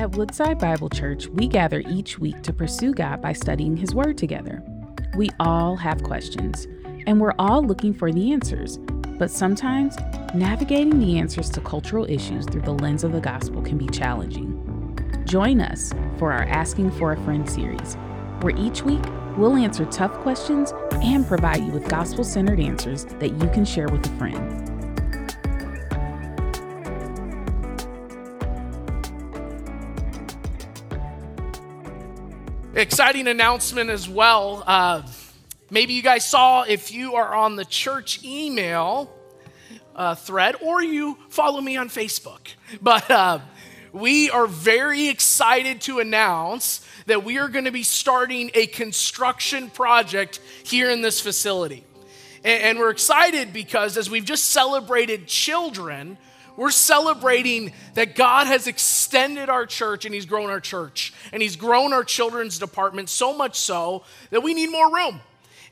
At Woodside Bible Church, we gather each week to pursue God by studying His Word together. We all have questions, and we're all looking for the answers. But sometimes, navigating the answers to cultural issues through the lens of the gospel can be challenging. Join us for our Asking for a Friend series, where each week we'll answer tough questions and provide you with gospel centered answers that you can share with a friend. Exciting announcement as well. Uh, maybe you guys saw if you are on the church email uh, thread or you follow me on Facebook. But uh, we are very excited to announce that we are going to be starting a construction project here in this facility. And, and we're excited because as we've just celebrated children, we're celebrating that God has extended our church and He's grown our church. And He's grown our children's department so much so that we need more room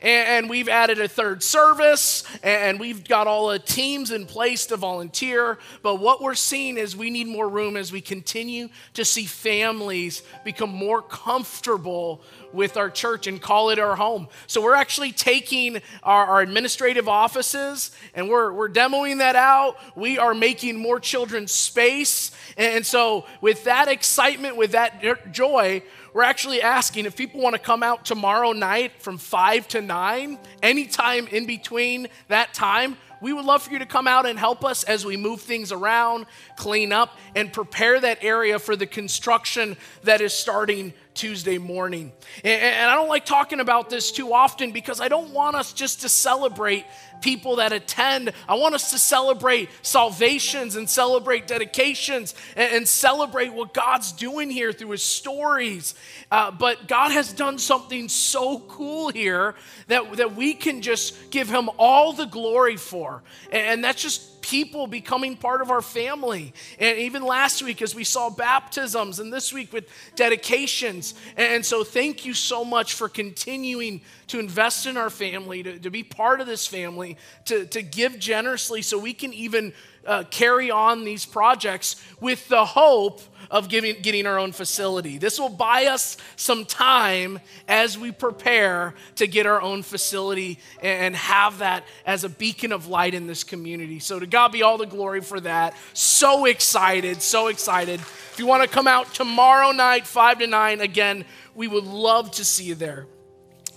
and we've added a third service and we've got all the teams in place to volunteer. But what we're seeing is we need more room as we continue to see families become more comfortable with our church and call it our home. So we're actually taking our, our administrative offices and we're, we're demoing that out. We are making more children's space. And so with that excitement with that joy we're actually asking if people want to come out tomorrow night from 5 to 9, anytime in between that time, we would love for you to come out and help us as we move things around, clean up, and prepare that area for the construction that is starting Tuesday morning. And, I don't like talking about this too often because I don't want us just to celebrate people that attend. I want us to celebrate salvations and celebrate dedications and, celebrate what God's doing here through his stories. Uh, but God has done something so cool here that, that we can just give him all the glory for. And that's just people becoming part of our family. And even last week, as we saw baptisms, and this week with dedications. And so, thank you so much for continuing to invest in our family, to, to be part of this family, to, to give generously so we can even uh, carry on these projects with the hope of giving, getting our own facility. This will buy us some time as we prepare to get our own facility and have that as a beacon of light in this community. So, to God be all the glory for that. So excited, so excited. If you want to come out tomorrow night, 5 to 9, again, we would love to see you there.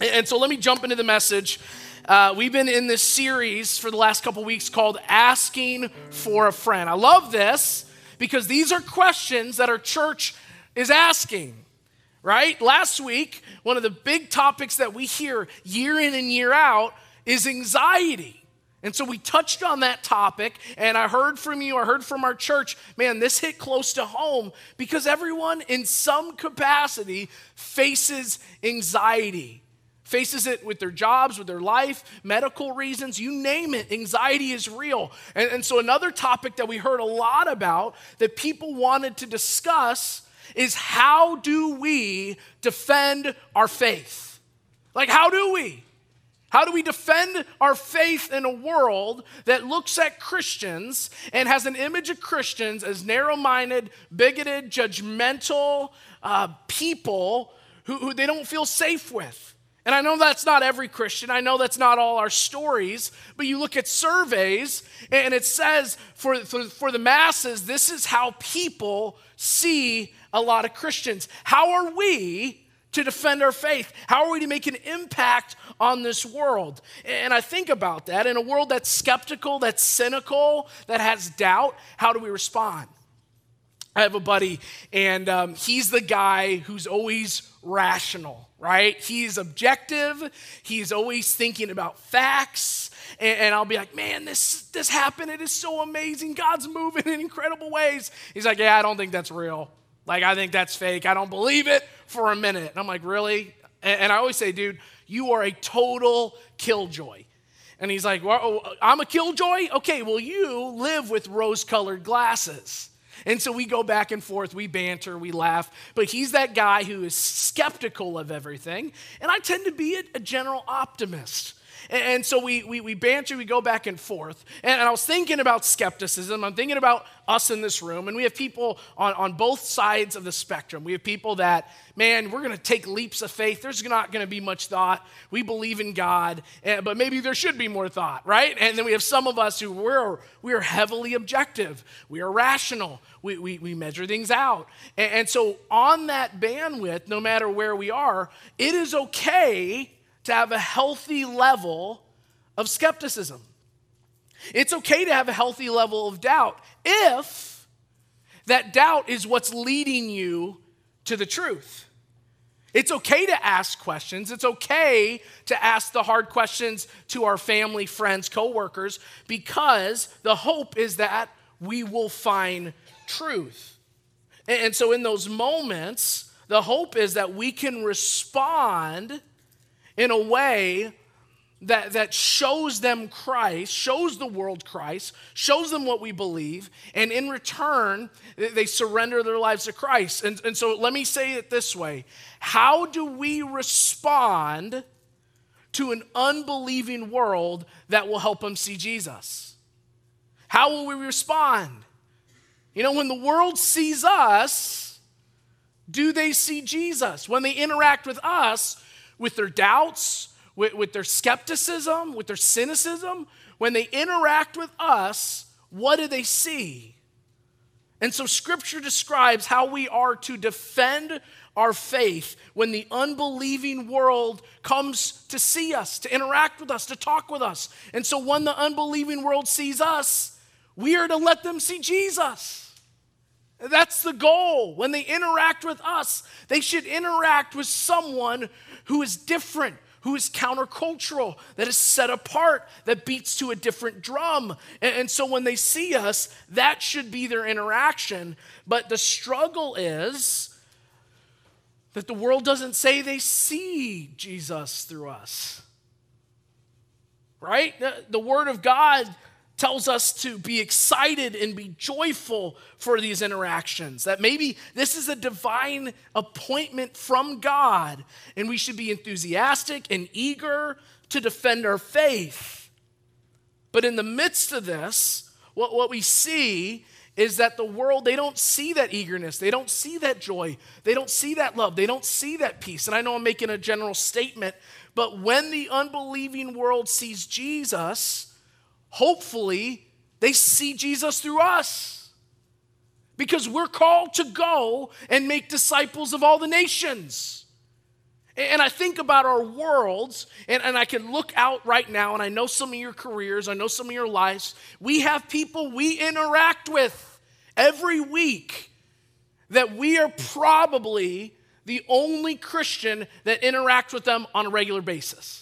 And so, let me jump into the message. Uh, we've been in this series for the last couple weeks called Asking for a Friend. I love this because these are questions that our church is asking, right? Last week, one of the big topics that we hear year in and year out is anxiety. And so we touched on that topic, and I heard from you, I heard from our church, man, this hit close to home because everyone in some capacity faces anxiety faces it with their jobs, with their life, medical reasons, you name it. Anxiety is real. And, and so, another topic that we heard a lot about that people wanted to discuss is how do we defend our faith? Like, how do we? How do we defend our faith in a world that looks at Christians and has an image of Christians as narrow minded, bigoted, judgmental uh, people who, who they don't feel safe with? And I know that's not every Christian. I know that's not all our stories. But you look at surveys, and it says for, for, for, the masses, this is how people see a lot of Christians. How are we to defend our faith? How are we to make an impact on this world? And I think about that. In a world that's skeptical, that's cynical, that has doubt, how do we respond? I have a buddy, and um, he's the guy who's always rational right? He's objective. He's always thinking about facts. And, and, I'll be like, man, this, this happened. It is so amazing. God's moving in incredible ways. He's like, yeah, I don't think that's real. Like, I think that's fake. I don't believe it for a minute. And I'm like, really? And, and I always say, dude, you are a total killjoy. And he's like, well, I'm a killjoy? Okay, well, you live with rose colored glasses. And so we go back and forth, we banter, we laugh. But he's that guy who is skeptical of everything. And I tend to be a, general optimist. And, so we, we, we banter, we go back and forth. And, I was thinking about skepticism. I'm thinking about us in this room. And we have people on, on both sides of the spectrum. We have people that, man, we're going to take leaps of faith. There's not going to be much thought. We believe in God, but maybe there should be more thought, right? And then we have some of us who we're, we are heavily objective. We are rational. We, we, we measure things out. And, and so on that bandwidth, no matter where we are, it is okay to have a healthy level of skepticism. It's okay to have a healthy level of doubt if that doubt is what's leading you to the truth. It's okay to ask questions. It's okay to ask the hard questions to our family, friends, coworkers because the hope is that we will find truth. And so in those moments, the hope is that we can respond in a way that, that shows them Christ, shows the world Christ, shows them what we believe, and in return, they surrender their lives to Christ. And, and so let me say it this way How do we respond to an unbelieving world that will help them see Jesus? How will we respond? You know, when the world sees us, do they see Jesus? When they interact with us, with their doubts, with, with their skepticism, with their cynicism, when they interact with us, what do they see? And so scripture describes how we are to defend our faith when the unbelieving world comes to see us, to interact with us, to talk with us. And so when the unbelieving world sees us, we are to let them see Jesus. That's the goal. When they interact with us, they should interact with someone who is different, who is countercultural, that is set apart, that beats to a different drum. And, so when they see us, that should be their interaction. But the struggle is that the world doesn't say they see Jesus through us. Right? The Word of God tells us to be excited and be joyful for these interactions. That maybe this is a divine appointment from God, and we should be enthusiastic and eager to defend our faith. But in the midst of this, what, what we see is that the world, they don't see that eagerness. They don't see that joy. They don't see that love. They don't see that peace. And I know I'm making a general statement, but when the unbelieving world sees Jesus, hopefully they see Jesus through us. Because we're called to go and make disciples of all the nations. And I think about our worlds, and, and I can look out right now, and I know some of your careers, I know some of your lives. We have people we interact with every week that we are probably the only Christian that interacts with them on a regular basis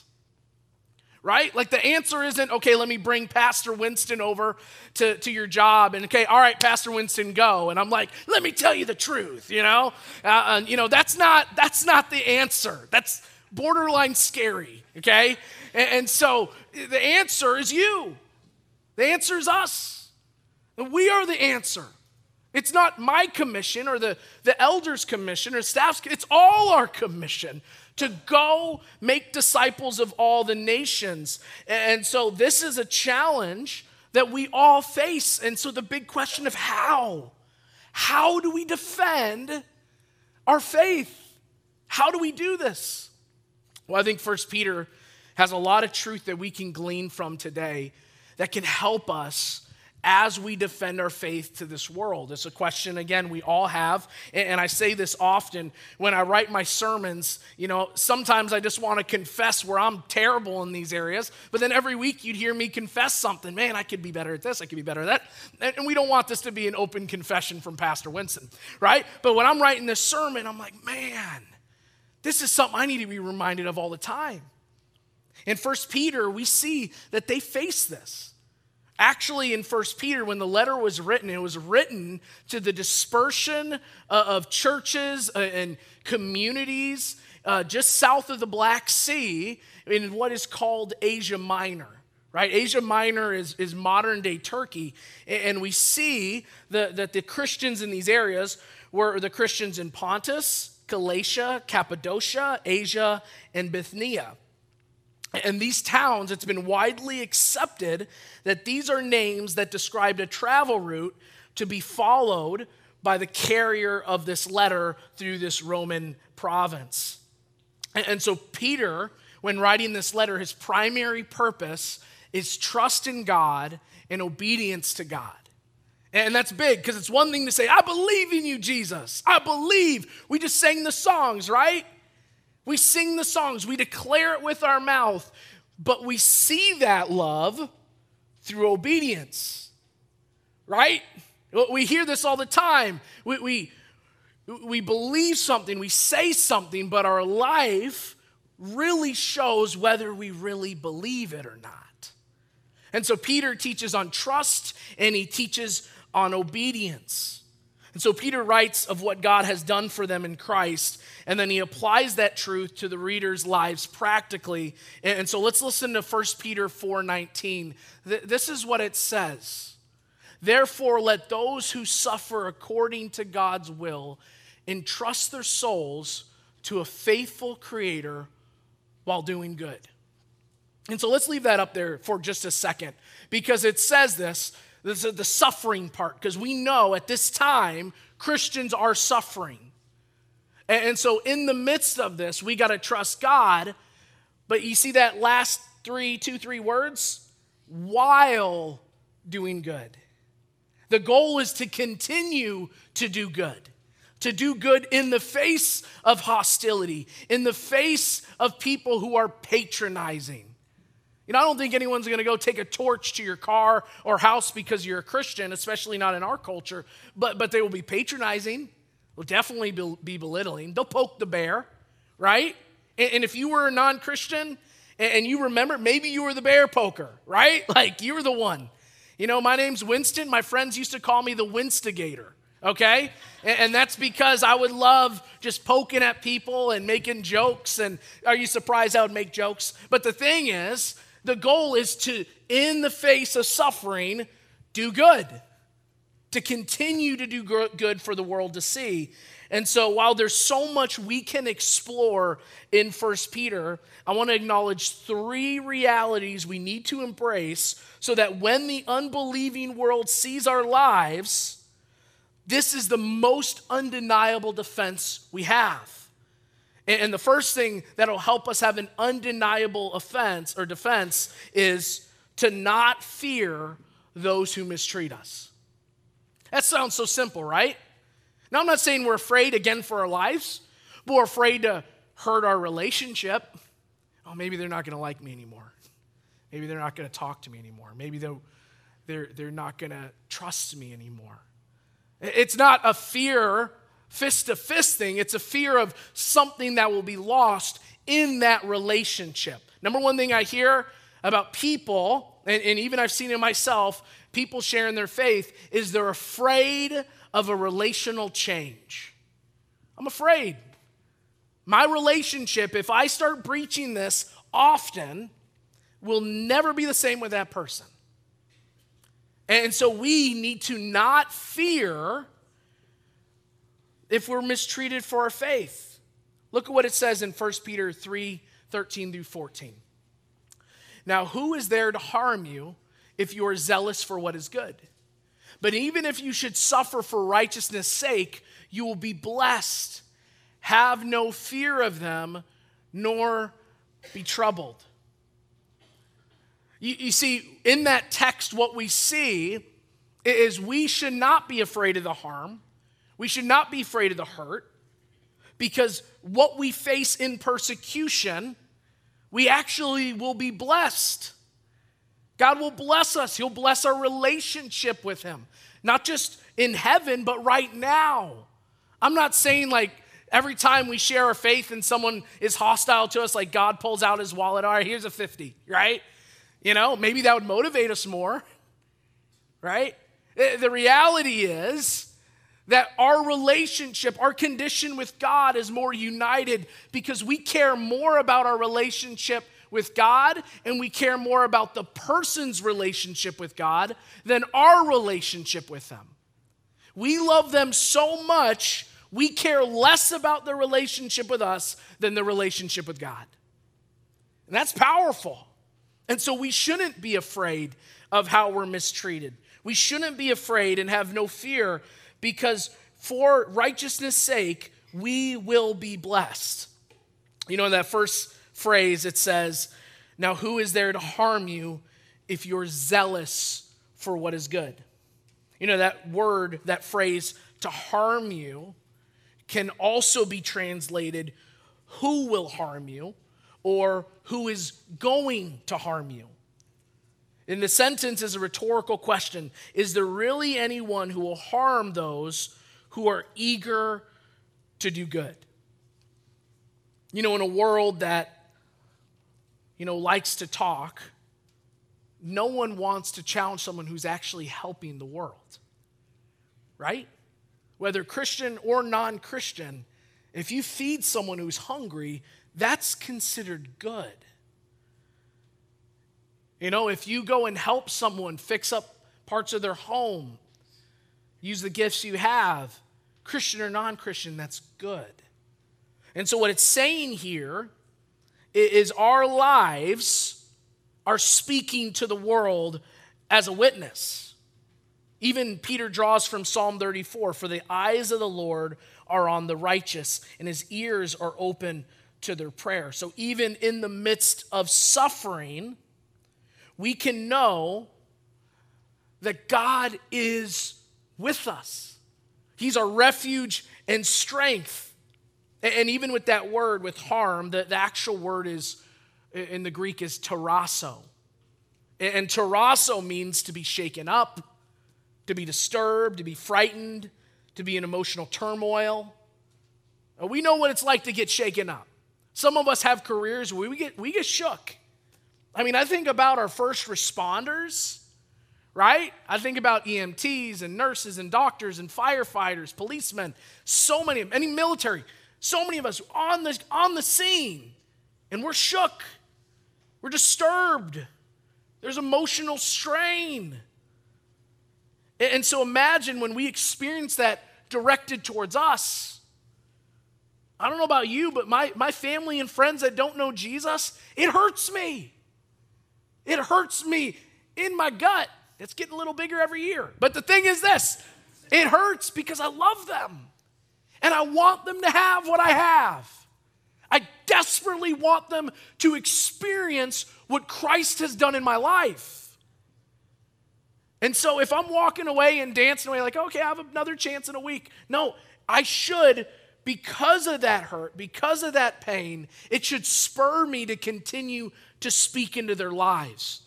right? Like the answer isn't, okay, let me bring Pastor Winston over to, to your job and, okay, all right, Pastor Winston, go. And I'm like, let me tell you the truth, you know? Uh, and, you know, that's not, that's not the answer. That's borderline scary, okay? And, and so the answer is you. The answer is us. We are the answer. It's not my commission or the, the elders' commission or staff's, it's all our commission to go make disciples of all the nations. And so this is a challenge that we all face. And so the big question of how? How do we defend our faith? How do we do this? Well, I think First Peter has a lot of truth that we can glean from today that can help us as we defend our faith to this world? It's a question, again, we all have. And I say this often when I write my sermons. You know, sometimes I just want to confess where I'm terrible in these areas. But then every week you'd hear me confess something. Man, I could be better at this. I could be better at that. And we don't want this to be an open confession from Pastor Winston, right? But when I'm writing this sermon, I'm like, man, this is something I need to be reminded of all the time. In First Peter, we see that they face this. Actually, in First Peter, when the letter was written, it was written to the dispersion uh, of churches uh, and communities uh, just south of the Black Sea in what is called Asia Minor. Right? Asia Minor is, is modern day Turkey. And we see the, that the Christians in these areas were the Christians in Pontus, Galatia, Cappadocia, Asia, and Bithynia. And these towns, it's been widely accepted that these are names that described a travel route to be followed by the carrier of this letter through this Roman province. And so, Peter, when writing this letter, his primary purpose is trust in God and obedience to God. And that's big because it's one thing to say, I believe in you, Jesus. I believe. We just sang the songs, right? We sing the songs, we declare it with our mouth, but we see that love through obedience, right? We hear this all the time. We, we, we believe something, we say something, but our life really shows whether we really believe it or not. And so Peter teaches on trust and he teaches on obedience. And so Peter writes of what God has done for them in Christ, and then he applies that truth to the readers' lives practically. And so let's listen to 1 Peter 4:19. This is what it says. Therefore, let those who suffer according to God's will entrust their souls to a faithful creator while doing good. And so let's leave that up there for just a second because it says this this is the suffering part, because we know at this time Christians are suffering. And so, in the midst of this, we got to trust God. But you see that last three, two, three words? While doing good. The goal is to continue to do good, to do good in the face of hostility, in the face of people who are patronizing. You know, I don't think anyone's going to go take a torch to your car or house because you're a Christian, especially not in our culture, but, but they will be patronizing, will definitely be belittling. They'll poke the bear, right? And, and if you were a non Christian and, and you remember, maybe you were the bear poker, right? Like you were the one. You know, my name's Winston. My friends used to call me the Winstigator okay? And, that's because I would love just poking at people and making jokes. And are you surprised I would make jokes? But the thing is, the goal is to, in the face of suffering, do good, to continue to do good for the world to see. And so, while there's so much we can explore in First Peter, I want to acknowledge three realities we need to embrace so that when the unbelieving world sees our lives, this is the most undeniable defense we have. And the first thing that'll help us have an undeniable offense or defense is to not fear those who mistreat us. That sounds so simple, right? Now, I'm not saying we're afraid again for our lives, but we're afraid to hurt our relationship. Oh, maybe they're not going to like me anymore. Maybe they're not going to talk to me anymore. Maybe they're, they're, they're not going to trust me anymore. It's not a fear fist to fist thing, it's a fear of something that will be lost in that relationship. Number one thing I hear about people, and, and even I've seen it myself, people sharing their faith, is they're afraid of a relational change. I'm afraid. My relationship, if I start breaching this often, will never be the same with that person. And so we need to not fear if we're mistreated for our faith. Look at what it says in 1 Peter 3 13 through 14. Now, who is there to harm you if you are zealous for what is good? But even if you should suffer for righteousness' sake, you will be blessed. Have no fear of them, nor be troubled. You, you, see, in that text, what we see is we should not be afraid of the harm. We should not be afraid of the hurt because what we face in persecution, we actually will be blessed. God will bless us. He'll bless our relationship with Him, not just in heaven, but right now. I'm not saying like every time we share our faith and someone is hostile to us, like God pulls out his wallet, all right, here's a 50, right? You know, maybe that would motivate us more, right? Eh, the reality is, that our relationship, our condition with God is more united because we care more about our relationship with God and we care more about the person's relationship with God than our relationship with them. We love them so much, we care less about their relationship with us than the relationship with God. And that's powerful. And so we shouldn't be afraid of how we're mistreated. We shouldn't be afraid and have no fear because for righteousness' sake, we will be blessed. You know, in that first phrase, it says, Now who is there to harm you if you're zealous for what is good? You know, that word, that phrase, to harm you, can also be translated, Who will harm you? or Who is going to harm you? In the sentence is a rhetorical question Is there really anyone who will harm those who are eager to do good? You know, in a world that, you know, likes to talk, no one wants to challenge someone who's actually helping the world, right? Whether Christian or non Christian, if you feed someone who's hungry, that's considered good. You know, if you go and help someone fix up parts of their home, use the gifts you have, Christian or non Christian, that's good. And so, what it's saying here is our lives are speaking to the world as a witness. Even Peter draws from Psalm 34 For the eyes of the Lord are on the righteous, and his ears are open to their prayer. So, even in the midst of suffering, we can know that God is with us. He's our refuge and strength. And even with that word, with harm, the, the actual word is in the Greek is tarasso. And tarasso means to be shaken up, to be disturbed, to be frightened, to be in emotional turmoil. We know what it's like to get shaken up. Some of us have careers where we get, we get shook. I mean, I think about our first responders, right? I think about EMTs and nurses and doctors and firefighters, policemen, so many, of any military, so many of us on the, on the scene, and we're shook. We're disturbed. There's emotional strain. And so imagine when we experience that directed towards us. I don't know about you, but my, my family and friends that don't know Jesus, it hurts me. It hurts me in my gut. It's getting a little bigger every year. But the thing is this it hurts because I love them and I want them to have what I have. I desperately want them to experience what Christ has done in my life. And so if I'm walking away and dancing away, like, okay, I have another chance in a week. No, I should, because of that hurt, because of that pain, it should spur me to continue to speak into their lives,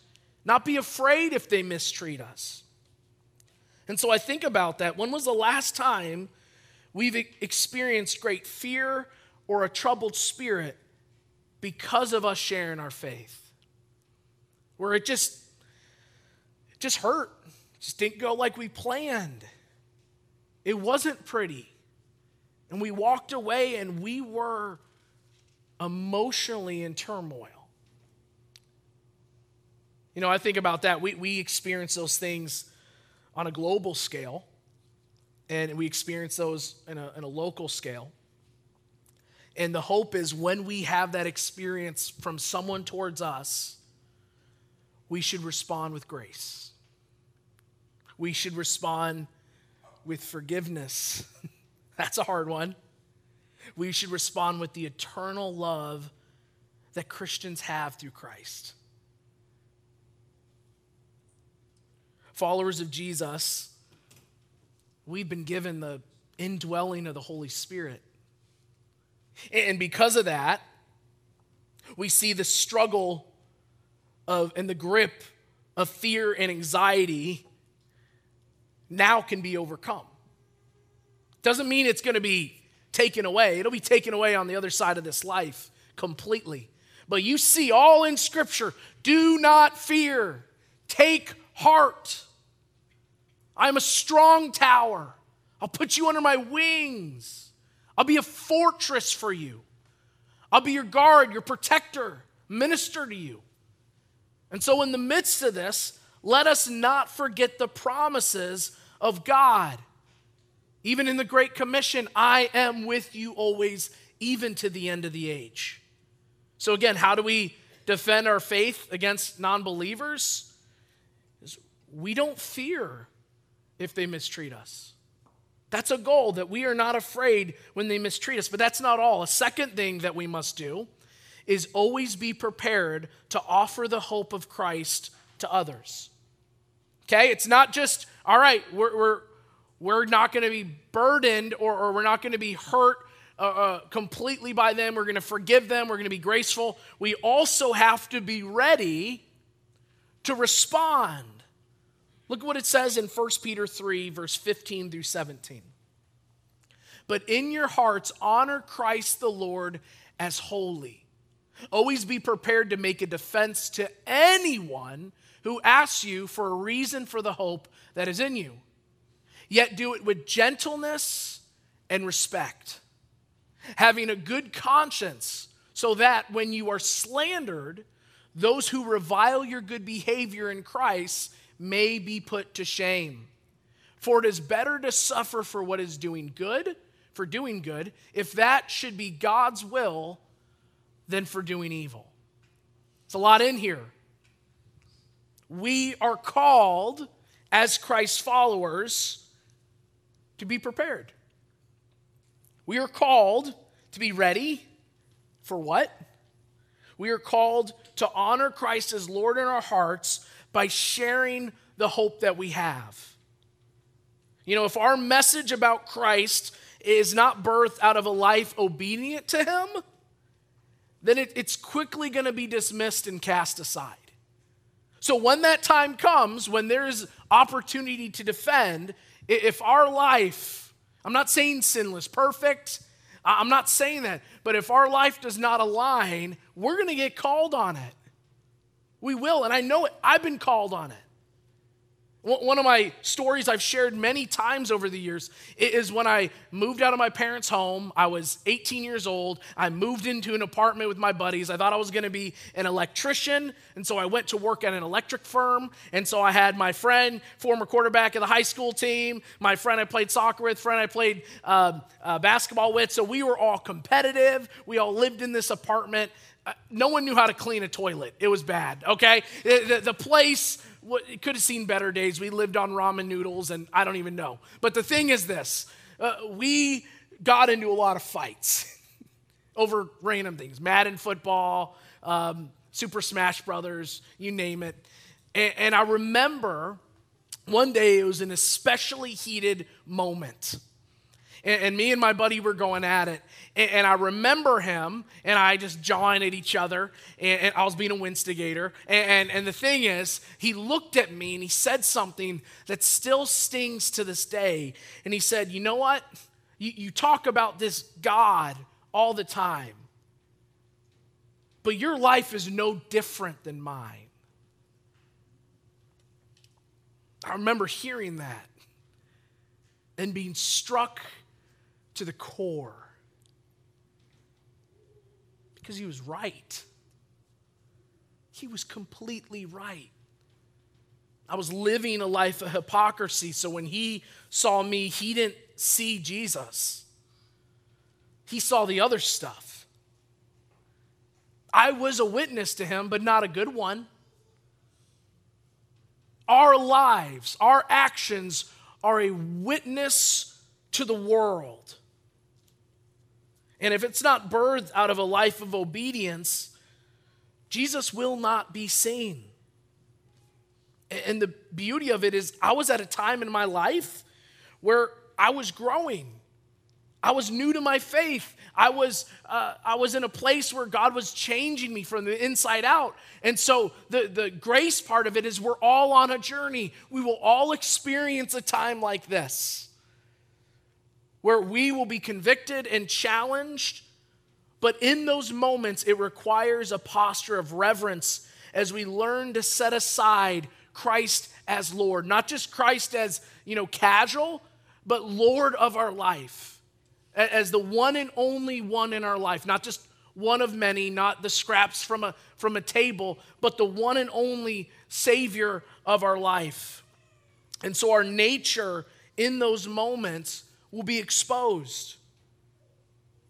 not be afraid if they mistreat us. And so I think about that. When was the last time we've experienced great fear or a troubled spirit because of us sharing our faith? Where it just it just hurt. It just didn't go like we planned. It wasn't pretty. And we walked away and we were emotionally in turmoil. You know, I think about that. We, we experience those things on a global scale, and we experience those in a, in a local scale. And the hope is when we have that experience from someone towards us, we should respond with grace. We should respond with forgiveness. That's a hard one. We should respond with the eternal love that Christians have through Christ. Followers of Jesus, we've been given the indwelling of the Holy Spirit. And because of that, we see the struggle of and the grip of fear and anxiety now can be overcome. Doesn't mean it's going to be taken away. It'll be taken away on the other side of this life completely. But you see all in Scripture do not fear, take heart. I am a strong tower. I'll put you under my wings. I'll be a fortress for you. I'll be your guard, your protector, minister to you. And so, in the midst of this, let us not forget the promises of God. Even in the Great Commission, I am with you always, even to the end of the age. So, again, how do we defend our faith against non believers we don't fear if they mistreat us. That's a goal that we are not afraid when they mistreat us. But that's not all. A second thing that we must do is always be prepared to offer the hope of Christ to others. Okay? It's not just, all right, we're, we're, we're not going to be burdened or, or we're not going to be hurt uh, uh, completely by them. We're going to forgive them. We're going to be graceful. We also have to be ready to respond. Look what it says in 1 Peter 3, verse 15 through 17. But in your hearts, honor Christ the Lord as holy. Always be prepared to make a defense to anyone who asks you for a reason for the hope that is in you. Yet do it with gentleness and respect, having a good conscience, so that when you are slandered, those who revile your good behavior in Christ may be put to shame. For it is better to suffer for what is doing good, for doing good, if that should be God's will, than for doing evil. It's a lot in here. We are called as Christ's followers to be prepared. We are called to be ready for what? We are called to honor Christ as Lord in our hearts by sharing the hope that we have. You know, if our message about Christ is not birthed out of a life obedient to Him, then it, it's quickly going to be dismissed and cast aside. So when that time comes, when there's opportunity to defend, if our life, I'm not saying sinless, perfect, I'm not saying that, but if our life does not align, we're going to get called on it. We will, and I know it. I've been called on it. One of my stories I've shared many times over the years is when I moved out of my parents' home. I was 18 years old. I moved into an apartment with my buddies. I thought I was going to be an electrician, and so I went to work at an electric firm. And so I had my friend, former quarterback of the high school team, my friend I played soccer with, friend I played uh, uh, basketball with. So we were all competitive. We all lived in this apartment. No one knew how to clean a toilet. It was bad, okay? The, the, the place it could have seen better days. We lived on ramen noodles, and I don't even know. But the thing is this uh, we got into a lot of fights over random things Madden football, um, Super Smash Brothers, you name it. And, and I remember one day it was an especially heated moment. And, and, me and my buddy were going at it. And, and, I remember him and I just jawing at each other. And, and I was being a winstigator. And, and the thing is, he looked at me and he said something that still stings to this day. And he said, You know what? You, you talk about this God all the time, but your life is no different than mine. I remember hearing that and being struck to the core because he was right. He was completely right. I was living a life of hypocrisy, so when he saw me, he didn't see Jesus. He saw the other stuff. I was a witness to him, but not a good one. Our lives, our actions are a witness to the world. And if it's not birthed out of a life of obedience, Jesus will not be seen. And the beauty of it is, I was at a time in my life where I was growing. I was new to my faith. I was, uh, I was in a place where God was changing me from the inside out. And so the, the grace part of it is we're all on a journey. We will all experience a time like this where we will be convicted and challenged. But in those moments, it requires a posture of reverence as we learn to set aside Christ as Lord, not just Christ as, you know, casual, but Lord of our life, as the one and only one in our life, not just one of many, not the scraps from a, from a table, but the one and only Savior of our life. And so our nature in those moments will be exposed.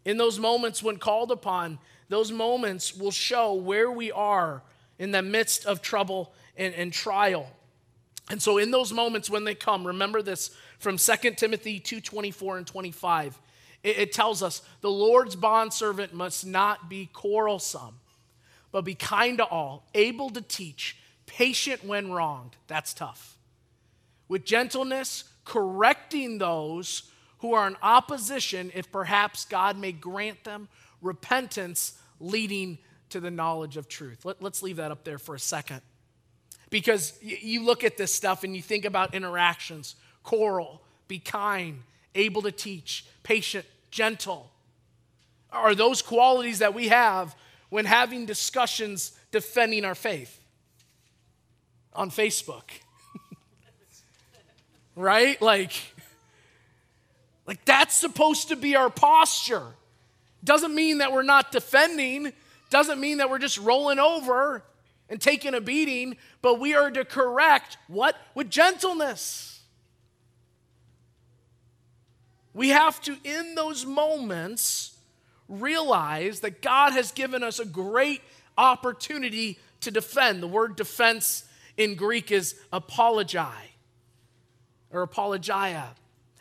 In those moments when called upon, those moments will show where we are in the midst of trouble and, and trial. And so in those moments when they come, remember this from 2 Timothy 2:24 and 25. It, it tells us the Lord's bondservant must not be quarrelsome, but be kind to all, able to teach, patient when wronged. That's tough. With gentleness, correcting those who are in opposition, if perhaps God may grant them repentance leading to the knowledge of truth. Let, us leave that up there for a second. Because you look at this stuff and you think about interactions quarrel, be kind, able to teach, patient, gentle. Are those qualities that we have when having discussions defending our faith on Facebook? right? Like, like that's supposed to be our posture. Doesn't mean that we're not defending, doesn't mean that we're just rolling over and taking a beating, but we are to correct what? With gentleness. We have to, in those moments, realize that God has given us a great opportunity to defend. The word defense in Greek is apologize or apologia.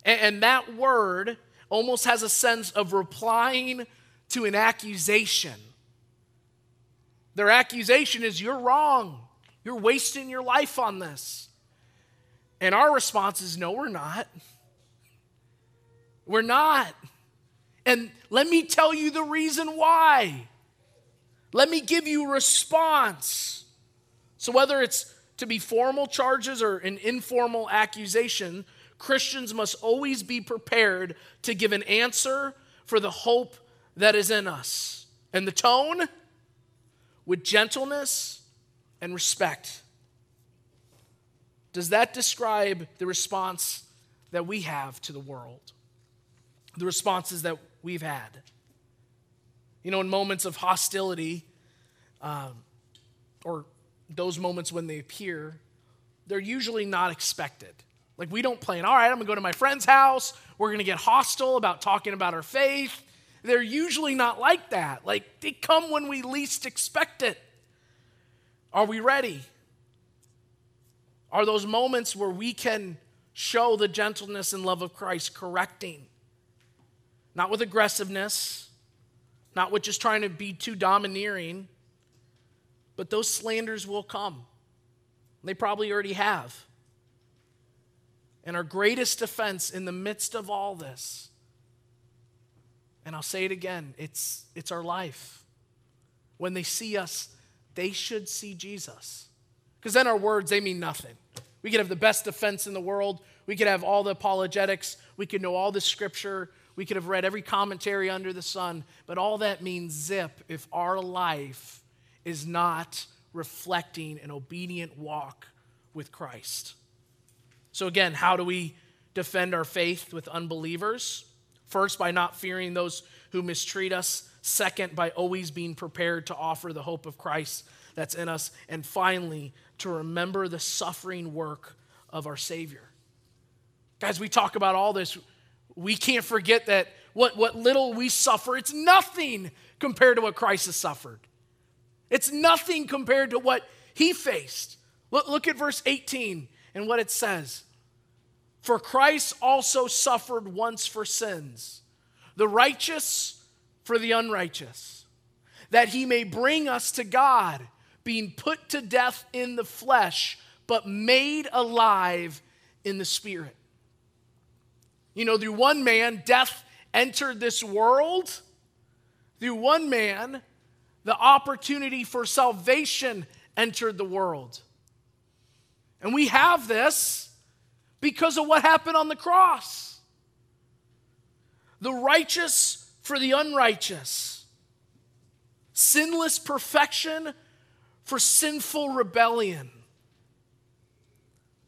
And that word almost has a sense of replying to an accusation. Their accusation is, You're wrong. You're wasting your life on this. And our response is, No, we're not. We're not. And let me tell you the reason why. Let me give you a response. So, whether it's to be formal charges or an informal accusation, Christians must always be prepared to give an answer for the hope that is in us. And the tone? with gentleness and respect. Does that describe the response that we have to the world? The responses that we've had? You know, in moments of hostility, um, or those moments when they appear, they're usually not expected. Like, we don't plan, all right, I'm gonna go to my friend's house, we're gonna get hostile about talking about our faith, they're usually not like that. Like they come when we least expect it. Are we ready? Are those moments where we can show the gentleness and love of Christ correcting? Not with aggressiveness, not with just trying to be too domineering, but those slanders will come. They probably already have. And our greatest defense in the midst of all this and I'll say it again it's, it's our life. When they see us, they should see Jesus. Because then our words, they mean nothing. We could have the best defense in the world. We could have all the apologetics. We could know all the scripture. We could have read every commentary under the sun. But all that means zip if our life is not reflecting an obedient walk with Christ. So, again, how do we defend our faith with unbelievers? First, by not fearing those who mistreat us. Second, by always being prepared to offer the hope of Christ that's in us. And finally, to remember the suffering work of our Savior. Guys, we talk about all this. We can't forget that what, what little we suffer, it's nothing compared to what Christ has suffered. It's nothing compared to what he faced. Look, look at verse 18 and what it says. For Christ also suffered once for sins, the righteous for the unrighteous, that he may bring us to God, being put to death in the flesh, but made alive in the spirit. You know, through one man, death entered this world. Through one man, the opportunity for salvation entered the world. And we have this because of what happened on the cross. The righteous for the unrighteous, sinless perfection for sinful rebellion.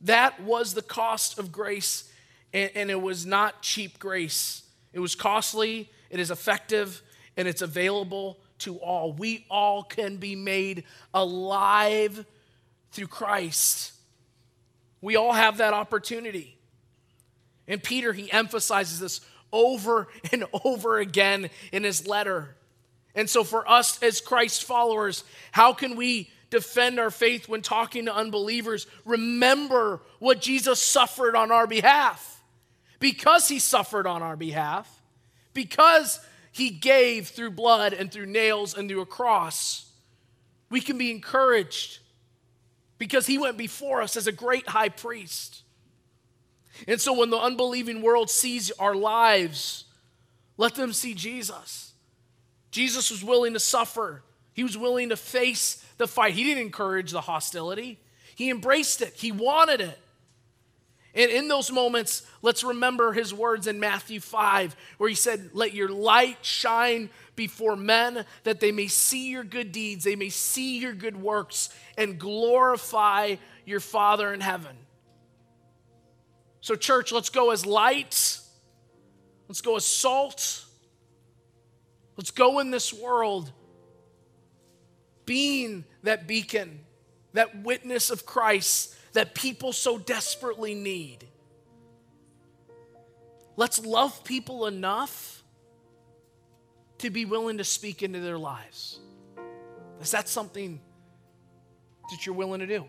That was the cost of grace, and, it was not cheap grace. It was costly, it is effective, and it's available to all. We all can be made alive through Christ. We all have that opportunity. And Peter, he emphasizes this over and over again in his letter. And so, for us as Christ followers, how can we defend our faith when talking to unbelievers? Remember what Jesus suffered on our behalf. Because he suffered on our behalf, because he gave through blood and through nails and through a cross, we can be encouraged because he went before us as a great high priest. And so when the unbelieving world sees our lives, let them see Jesus. Jesus was willing to suffer, he was willing to face the fight. He didn't encourage the hostility, he embraced it, he wanted it. And in those moments, let's remember his words in Matthew 5, where he said, Let your light shine before men, that they may see your good deeds, they may see your good works, and glorify your Father in heaven. So, church, let's go as light, let's go as salt, let's go in this world being that beacon, that witness of Christ that people so desperately need. Let's love people enough to be willing to speak into their lives. Is that something that you're willing to do?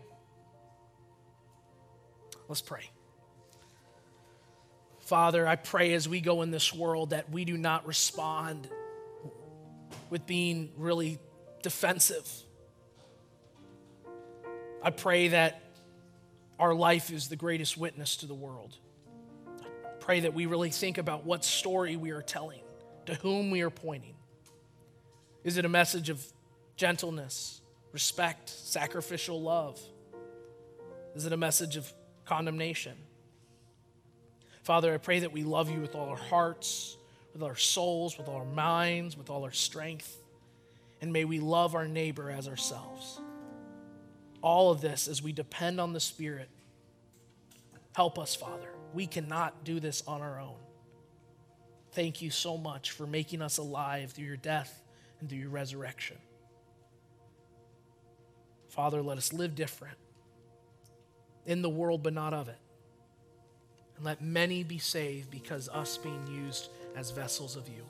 Let's pray. Father, I pray as we go in this world that we do not respond with being really defensive. I pray that our life is the greatest witness to the world. I pray that we really think about what story we are telling, to whom we are pointing. Is it a message of gentleness, respect, sacrificial love? Is it a message of condemnation? Father, I pray that we love you with all our hearts, with our souls, with all our minds, with all our strength. And may we love our neighbor as ourselves all of this as we depend on the Spirit. Help us, Father. We cannot do this on our own. Thank you so much for making us alive through your death and through your resurrection. Father, let us live different in the world, but not of it. And let many be saved because us being used as vessels of you.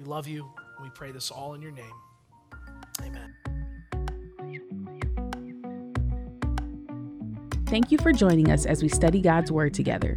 We love you, and we pray this all in your name. Amen. Thank you for joining us as we study God's Word together.